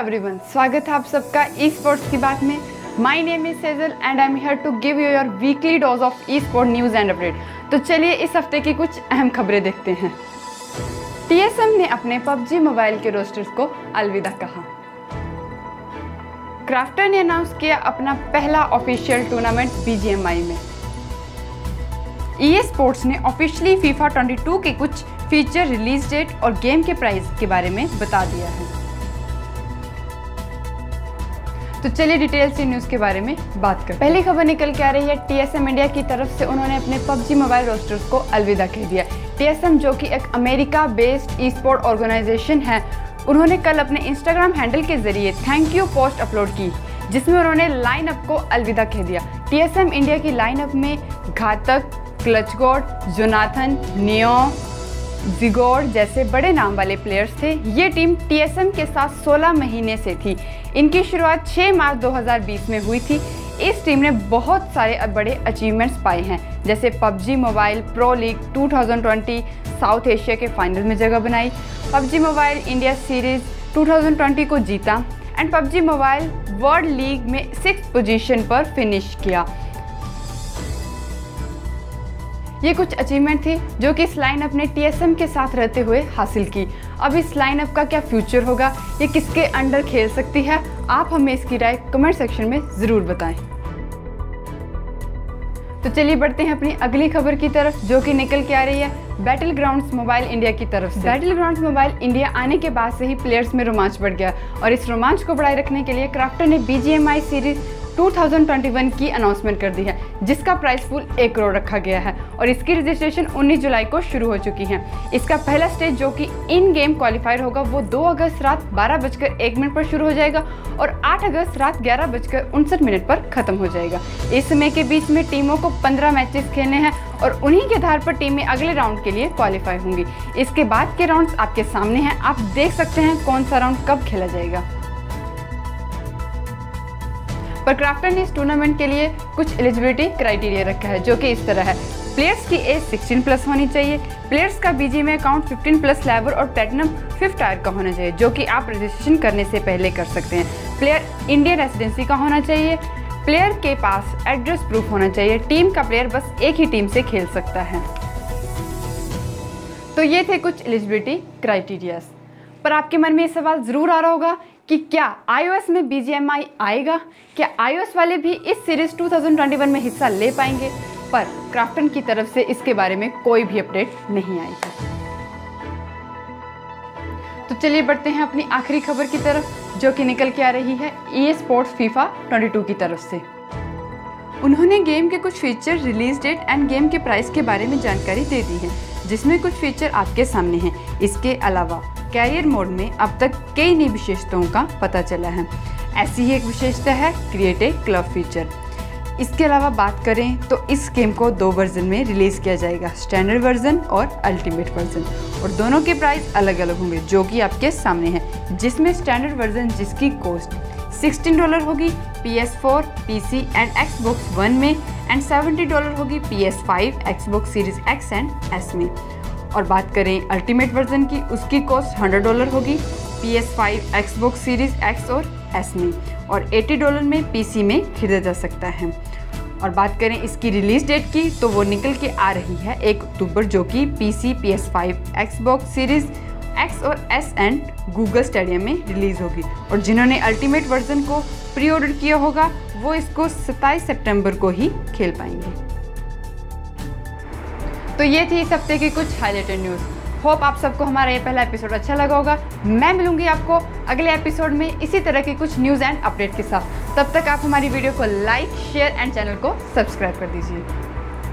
Everyone स्वागत है आप सबका ई स्पोर्ट्स की बात में my name is Sejal and I am here to give you your weekly dose of e sport news and update तो चलिए इस हफ़्ते की कुछ अहम खबरें देखते हैं। टीएसएम ने अपने पबजी मोबाइल के रोस्टर्स को अलविदा कहा। क्राफ्टर ने अनाउंस किया अपना पहला ऑफिशियल टूर्नामेंट बीजीएमआई में। ई स्पोर्ट्स ने ऑफिशियली फीफा 22 के कुछ फीचर रिलीज़ डेट और गेम के प्राइस के बारे में बता दिया है। तो चलिए डिटेल से न्यूज़ के बारे में बात करें पहली खबर निकल के आ रही है टीएसएम इंडिया की तरफ़ से उन्होंने अपने पबजी मोबाइल रोस्टर्स को अलविदा कह दिया। टीएसएम जो कि एक America based e sport organisation है, उन्होंने कल अपने इंस्टाग्राम हैंडल के ज़रिए थैंक यू पोस्ट अपलोड की, जिसमें उन्होंने लाइनअप को अलविदा कह दिया। टीएसएम इंडिया की लाइनअप में घातक क्लचगोड जोनाथन, नियो, जिगोर जैसे बड़े नाम वाले प्लेयर्स थे। ये टीम टीएसएम के साथ 16 महीने से थी। इनकी शुरुआत 6 मार्च 2020 में हुई थी। इस टीम ने बहुत सारे बड़े अचीवमेंट्स पाए हैं, जैसे PUBG mobile pro league 2020 south Asia के फाइनल में जगह बनाई, पबजी मोबाइल इंडिया सीरीज़ 2020 को जीता and PUBG mobile world league में सिक्स पोजीशन पर फिनिश किया। ये कुछ अचीवमेंट थी जो कि इस लाइनअप ने टीएसएम के साथ रहते हुए हासिल की। अब इस लाइनअप का क्या फ्यूचर होगा? ये किसके अंडर खेल सकती है? आप हमें इसकी राय कमेंट सेक्शन में ज़रूर बताएँ। तो चलिए बढ़ते हैं अपनी अगली खबर की तरफ़, जो कि निकल के आ रही है बैटल ग्राउंड मोबाइल इंडिया की तरफ़ से। बैटल ग्राउंड मोबाइल इंडिया आने के बाद से ही प्लेयर्स में रोमांच बढ़ गया। और इस रोमांच को बढ़ाए रखने के लिए क्राफ्टर ने बीजीएमआई सीरीज़ 2021 की अनाउंसमेंट कर दी है, जिसका प्राइस पूल एक करोड़ रखा गया है और इसकी रजिस्ट्रेशन 19 जुलाई को शुरू हो चुकी है। इसका पहला स्टेज जो कि इन गेम क्वालिफायर होगा, वो 2 अगस्त रात बारह बजकर एक मिनट पर शुरू हो जाएगा और 8 अगस्त रात ग्यारह बजकर उनसठ मिनट पर खत्म हो जाएगा। इस समय के बीच में टीमों को 15 मैचेस खेलने हैं और उन्हीं के आधार पर टीमें अगले राउंड के लिए क्वालिफाई होंगी। इसके बाद के राउंड्स आपके सामने हैं। आप देख सकते हैं कौन सा राउंड कब खेला जाएगा। पर क्राफ्टर ने इस टूर्नामेंट के लिए कुछ एलिजिबिलिटी क्राइटेरिया रखा है, जो कि इस तरह है। प्लेयर्स की एज 16 प्लस होनी चाहिए। प्लेयर्स का बीजी में अकाउंट 15 प्लस लेवर और प्लेटिनम फिफ्थ टायर का होना चाहिए, जो कि आप रजिस्ट्रेशन करने से पहले कर सकते हैं। प्लेयर इंडियन रेसिडेंसी का होना चाहिए। प्लेयर के पास एड्रेस प्रूफ होना चाहिए। टीम का प्लेयर बस एक ही टीम से खेल सकता है। तो ये थे कुछ एलिजिबिलिटी क्राइटेरियाज पर आपके मन में ये सवाल ज़रूर आ रहा होगा कि क्या iOS में BGMI आएगा? क्या iOS वाले भी इस सीरीज़ 2021 में हिस्सा ले पाएँगे? पर क्राफ्टन की तरफ़ से इसके बारे में कोई भी अपडेट नहीं आएगी। तो चलिए बढ़ते हैं अपनी आखिरी खबर की तरफ़, जो कि निकल के आ रही है ई स्पोर्ट्स फीफा 22 की तरफ़ से। उन्होंने गेम के कुछ feature release date and game के प्राइस के बारे में जानकारी दे दी है, जिसमें कुछ फीचर आपके सामने हैं। इसके अलावा कैरियर मोड में अब तक कई नई विशेषताओं का पता चला है। ऐसी ही एक विशेषता है क्रिएट ए क्लब फीचर इसके अलावा बात करें तो इस गेम को दो वर्जन में रिलीज़ किया जाएगा स्टैंडर्ड वर्जन और अल्टीमेट वर्जन और दोनों के प्राइस अलग अलग होंगे, जो कि आपके सामने हैं। जिसमें स्टैंडर्ड वर्जन जिसकी कॉस्ट 16 डॉलर होगी P S four P C and Xbox one में एंड 70 डॉलर होगी P S five Xbox series X and S में। और बात करें अल्टीमेट वर्जन की, उसकी कॉस्ट हंड्रेड डॉलर होगी P S five X Xbox series X और एस में। और एटी डॉलर में पी सी में खरीदा जा सकता है। और बात करें इसकी रिलीज़ डेट की तो वो निकल के आ रही है एक अक्टूबर, जो कि P C P S five Xbox series X और एस एंड गूगल स्टेडियम में रिलीज़ होगी। और जिन्होंने अल्टीमेट वर्जन को प्री ऑर्डर किया होगा, वो इसको 27 सितंबर को ही खेल पाएँगे। तो ये थी इस हफ़्ते की कुछ हाईलाइटेड न्यूज़ होप आप सबको हमारा ये पहला एपिसोड अच्छा लगा होगा। मैं मिलूँगी आपको अगले एपिसोड में इसी तरह की कुछ न्यूज़ एंड अपडेट के साथ। तब तक आप हमारी वीडियो को लाइक शेयर एंड चैनल को सब्सक्राइब कर दीजिए।